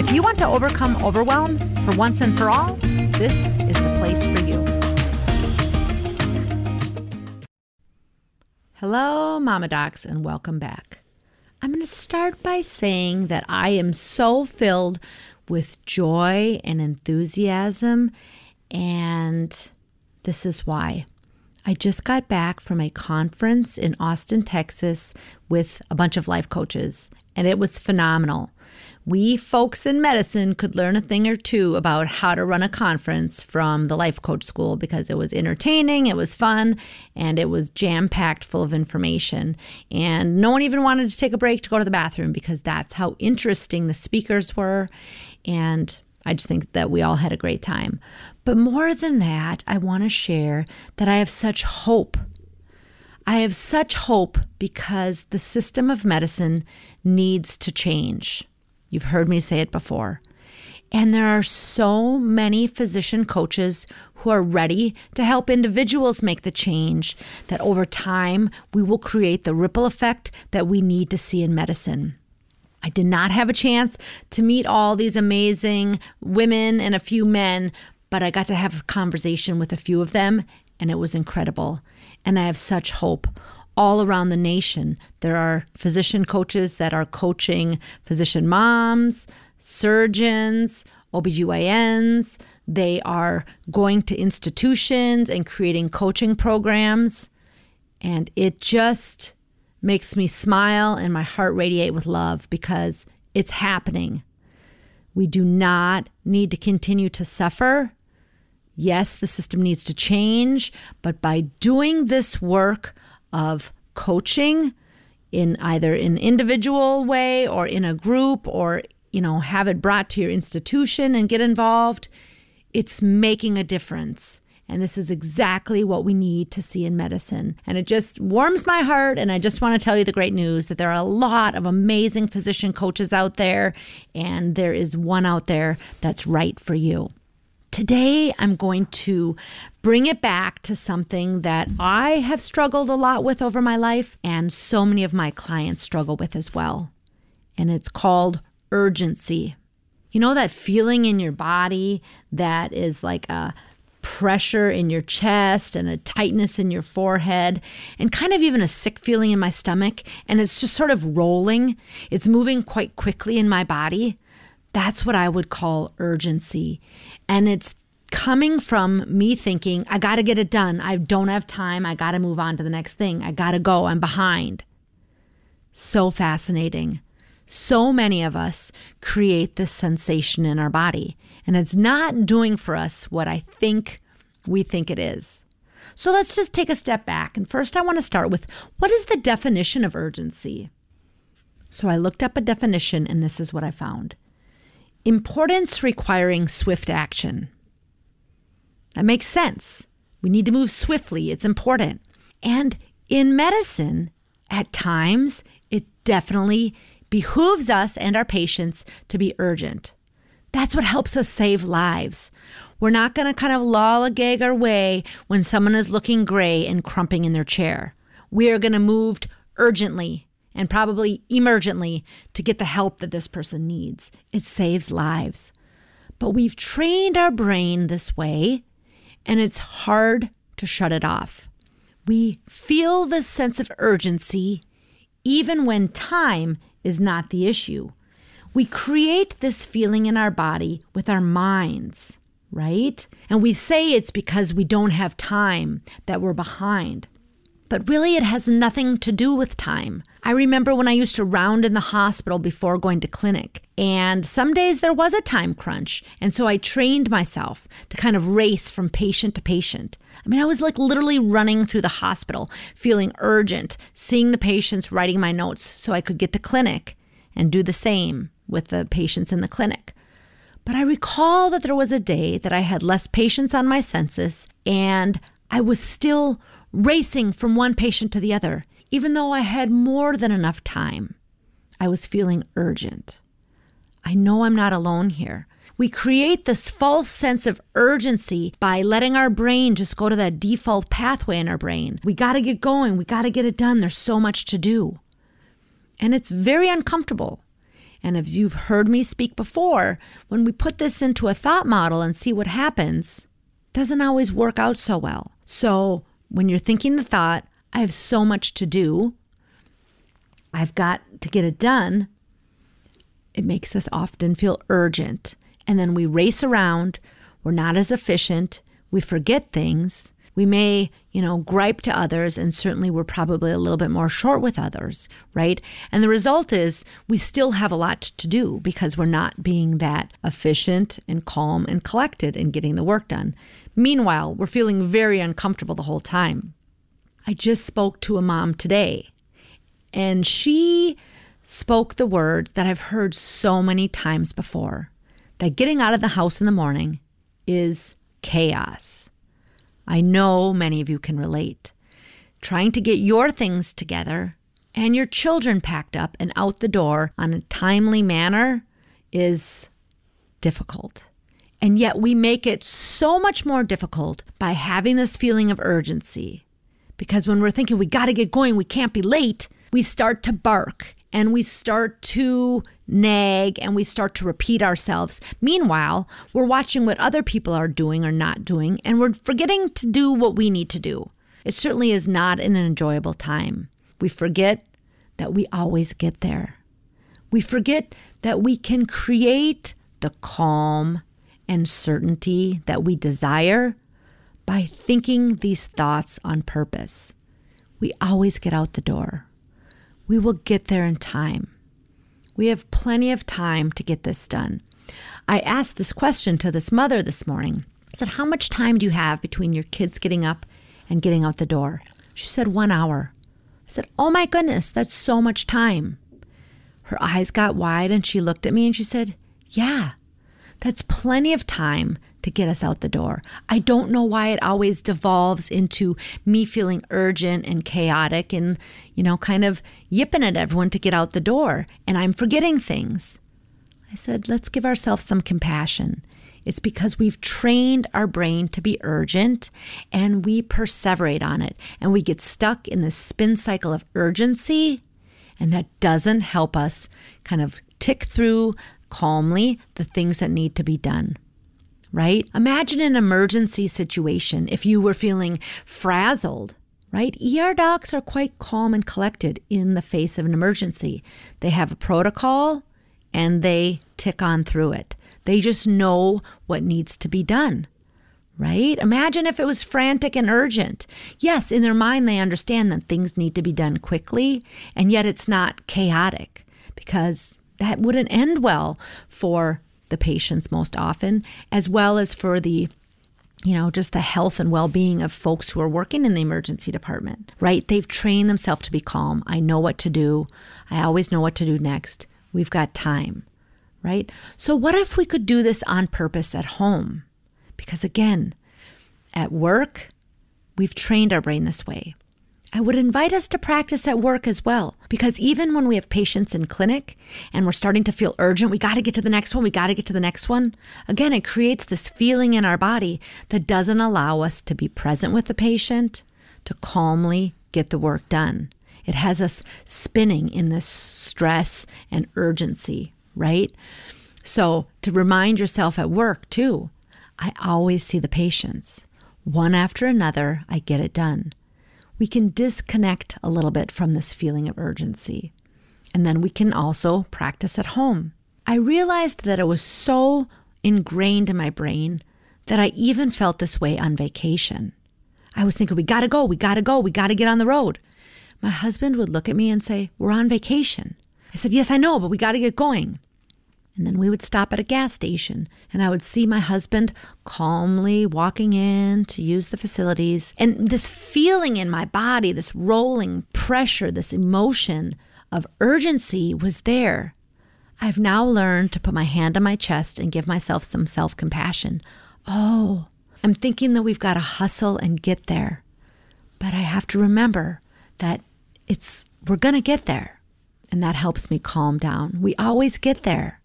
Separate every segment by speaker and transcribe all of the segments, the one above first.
Speaker 1: If you want to overcome overwhelm for once and for all, this is the place for you. Hello, Mama Docs, and welcome back. I'm going to start by saying that I am so filled with joy and enthusiasm, and this is why. I just got back from a conference in Austin, Texas with a bunch of life coaches, and it was phenomenal we folks in medicine could learn a thing or two about how to run a conference from the life coach school because it was entertaining, it was fun, and it was jam packed full of information. And no one even wanted to take a break to go to the bathroom because that's how interesting the speakers were. And I just think that we all had a great time. But more than that, I want to share that I have such hope. I have such hope because the system of medicine needs to change. You've heard me say it before. And there are so many physician coaches who are ready to help individuals make the change that over time we will create the ripple effect that we need to see in medicine. I did not have a chance to meet all these amazing women and a few men, but I got to have a conversation with a few of them, and it was incredible. And I have such hope all around the nation. There are physician coaches that are coaching physician moms, surgeons, OBGYNs. They are going to institutions and creating coaching programs. And it just makes me smile and my heart radiate with love because it's happening. We do not need to continue to suffer. Yes, the system needs to change, but by doing this work, of coaching in either an individual way or in a group or you know have it brought to your institution and get involved it's making a difference and this is exactly what we need to see in medicine. And it just warms my heart. And I just want to tell you the great news that there are a lot of amazing physician coaches out there, and there is one out there that's right for you. Today, I'm going to bring it back to something that I have struggled a lot with over my life, and so many of my clients struggle with as well. And it's called urgency. You know, that feeling in your body that is like a pressure in your chest and a tightness in your forehead, and kind of even a sick feeling in my stomach. And it's just sort of rolling, it's moving quite quickly in my body. That's what I would call urgency. And it's coming from me thinking, I got to get it done. I don't have time. I got to move on to the next thing. I got to go. I'm behind. So fascinating. So many of us create this sensation in our body, and it's not doing for us what I think we think it is. So let's just take a step back. And first, I want to start with what is the definition of urgency? So I looked up a definition, and this is what I found Importance requiring swift action. That makes sense. We need to move swiftly, it's important. And in medicine, at times, it definitely behooves us and our patients to be urgent. That's what helps us save lives. We're not going to kind of lollygag our way when someone is looking gray and crumping in their chair. We are going to move urgently and probably emergently to get the help that this person needs. It saves lives. But we've trained our brain this way, and it's hard to shut it off. We feel this sense of urgency even when time is not the issue. We create this feeling in our body with our minds, right? And we say it's because we don't have time, that we're behind. But really, it has nothing to do with time. I remember when I used to round in the hospital before going to clinic, and some days there was a time crunch. And so I trained myself to kind of race from patient to patient. I mean, I was like literally running through the hospital, feeling urgent, seeing the patients, writing my notes so I could get to clinic and do the same with the patients in the clinic. But I recall that there was a day that I had less patients on my census and I was still racing from one patient to the other, even though I had more than enough time. I was feeling urgent. I know I'm not alone here. We create this false sense of urgency by letting our brain just go to that default pathway in our brain. We got to get going. We got to get it done. There's so much to do. And it's very uncomfortable. And if you've heard me speak before, when we put this into a thought model and see what happens, doesn't always work out so well. So when you're thinking the thought, I have so much to do, I've got to get it done, it makes us often feel urgent. And then we race around, we're not as efficient, we forget things, we may, you know, gripe to others, and certainly we're probably a little bit more short with others, right? And the result is we still have a lot to do because we're not being that efficient and calm and collected in getting the work done. Meanwhile, we're feeling very uncomfortable the whole time. I just spoke to a mom today, and she spoke the words that I've heard so many times before that getting out of the house in the morning is chaos. I know many of you can relate. Trying to get your things together and your children packed up and out the door on a timely manner is difficult. And yet we make it so much more difficult by having this feeling of urgency. Because when we're thinking we got to get going, we can't be late, we start to bark and we start to nag and we start to repeat ourselves. Meanwhile, we're watching what other people are doing or not doing, and we're forgetting to do what we need to do. It certainly is not an enjoyable time. We forget that we always get there. We forget that we can create the calm and certainty that we desire by thinking these thoughts on purpose. We always get out the door. We will get there in time. We have plenty of time to get this done. I asked this question to this mother this morning. I said, How much time do you have between your kids getting up and getting out the door? She said, One hour. I said, Oh my goodness, that's so much time. Her eyes got wide and she looked at me and she said, Yeah, that's plenty of time to get us out the door. I don't know why it always devolves into me feeling urgent and chaotic and, you know, kind of yipping at everyone to get out the door. And I'm forgetting things. I said, let's give ourselves some compassion. It's because we've trained our brain to be urgent and we perseverate on it. And we get stuck in this spin cycle of urgency. And that doesn't help us kind of tick through calmly the things that need to be done right? Imagine an emergency situation if you were feeling frazzled, right? ER docs are quite calm and collected in the face of an emergency. They have a protocol and they tick on through it. They just know what needs to be done. Right? Imagine if it was frantic and urgent. Yes, in their mind, they understand that things need to be done quickly, and yet it's not chaotic because that wouldn't end well for the patients most often, as well as for the you know, just the health and well being of folks who are working in the emergency department, right? They've trained themselves to be calm. I know what to do. I always know what to do next. We've got time, right? So, what if we could do this on purpose at home? Because again, at work, we've trained our brain this way. I would invite us to practice at work as well, because even when we have patients in clinic and we're starting to feel urgent, we got to get to the next one, we got to get to the next one. Again, it creates this feeling in our body that doesn't allow us to be present with the patient, to calmly get the work done. It has us spinning in this stress and urgency, right? So, to remind yourself at work too, I always see the patients. One after another, I get it done we can disconnect a little bit from this feeling of urgency. And then we can also practice at home. I realized that it was so ingrained in my brain that I even felt this way on vacation. I was thinking, we gotta go, we gotta go, we gotta get on the road. My husband would look at me and say, We're on vacation. I said, Yes, I know, but we gotta get going. And then we would stop at a gas station, and I would see my husband calmly walking in to use the facilities. And this feeling in my body, this rolling pressure, this emotion of urgency was there. I've now learned to put my hand on my chest and give myself some self compassion. Oh, I'm thinking that we've got to hustle and get there. But I have to remember that it's we're going to get there. And that helps me calm down. We always get there.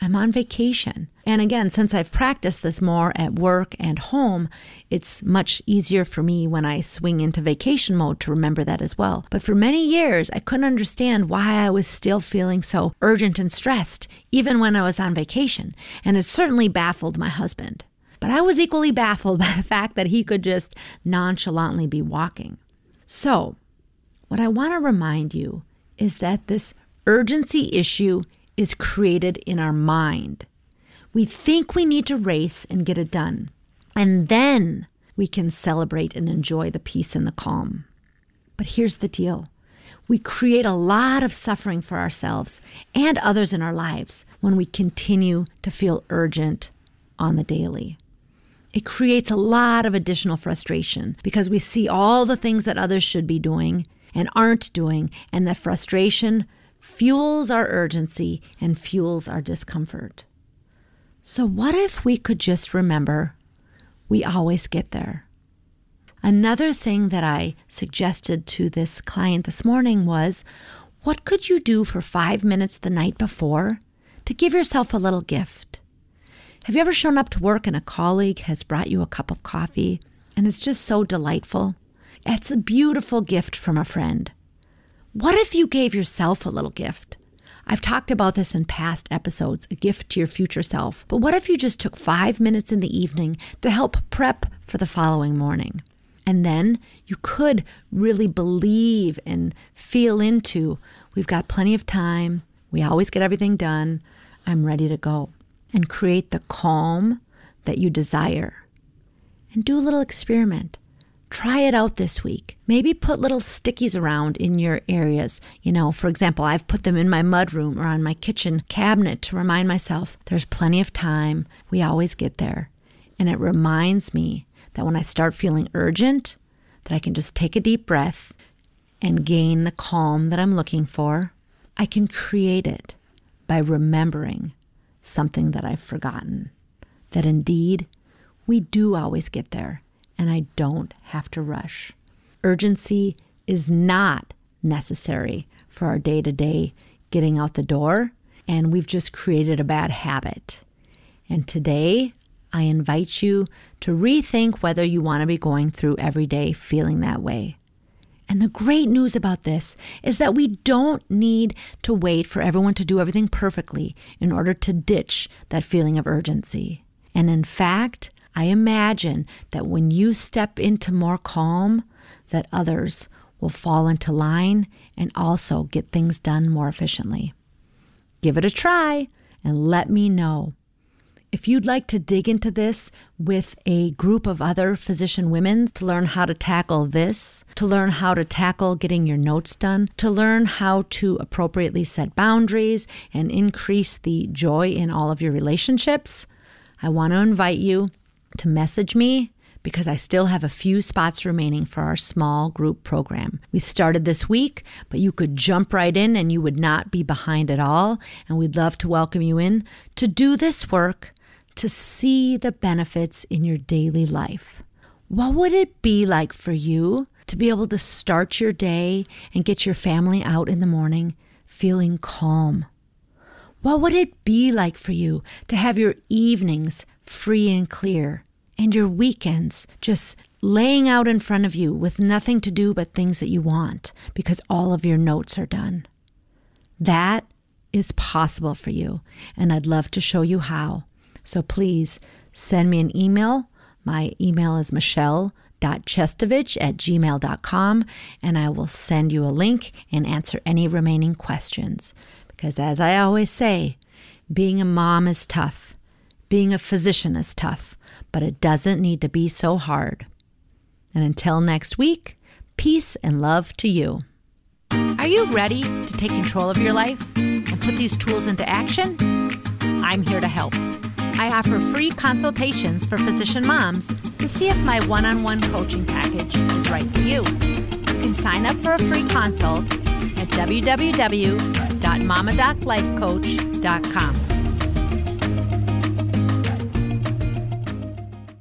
Speaker 1: I'm on vacation. And again, since I've practiced this more at work and home, it's much easier for me when I swing into vacation mode to remember that as well. But for many years, I couldn't understand why I was still feeling so urgent and stressed, even when I was on vacation. And it certainly baffled my husband. But I was equally baffled by the fact that he could just nonchalantly be walking. So, what I want to remind you is that this urgency issue is created in our mind. We think we need to race and get it done. And then we can celebrate and enjoy the peace and the calm. But here's the deal we create a lot of suffering for ourselves and others in our lives when we continue to feel urgent on the daily. It creates a lot of additional frustration because we see all the things that others should be doing and aren't doing, and the frustration fuels our urgency and fuels our discomfort. So, what if we could just remember we always get there? Another thing that I suggested to this client this morning was what could you do for five minutes the night before to give yourself a little gift? Have you ever shown up to work and a colleague has brought you a cup of coffee and it's just so delightful? It's a beautiful gift from a friend. What if you gave yourself a little gift? I've talked about this in past episodes, a gift to your future self. But what if you just took five minutes in the evening to help prep for the following morning? And then you could really believe and feel into we've got plenty of time. We always get everything done. I'm ready to go. And create the calm that you desire. And do a little experiment. Try it out this week. Maybe put little stickies around in your areas. You know, for example, I've put them in my mudroom or on my kitchen cabinet to remind myself there's plenty of time. We always get there. And it reminds me that when I start feeling urgent, that I can just take a deep breath and gain the calm that I'm looking for. I can create it by remembering something that I've forgotten. That indeed, we do always get there and I don't have to rush. Urgency is not necessary for our day to day getting out the door, and we've just created a bad habit. And today, I invite you to rethink whether you want to be going through every day feeling that way. And the great news about this is that we don't need to wait for everyone to do everything perfectly in order to ditch that feeling of urgency. And in fact, I imagine that when you step into more calm, that others will fall into line and also get things done more efficiently. Give it a try and let me know. If you'd like to dig into this with a group of other physician women to learn how to tackle this, to learn how to tackle getting your notes done, to learn how to appropriately set boundaries and increase the joy in all of your relationships, I want to invite you to message me because I still have a few spots remaining for our small group program. We started this week, but you could jump right in and you would not be behind at all. And we'd love to welcome you in to do this work to see the benefits in your daily life. What would it be like for you to be able to start your day and get your family out in the morning feeling calm? What would it be like for you to have your evenings free and clear, and your weekends just laying out in front of you with nothing to do but things that you want because all of your notes are done. That is possible for you, and I'd love to show you how. So please send me an email. My email is michelle.chestovich at gmail.com, and I will send you a link and answer any remaining questions. Because as I always say, being a mom is tough. Being a physician is tough, but it doesn't need to be so hard. And until next week, peace and love to you. Are you ready to take control of your life and put these tools into action? I'm here to help. I offer free consultations for physician moms to see if my one on one coaching package is right for you. You can sign up for a free consult at www www.mamadoclifecoach.com.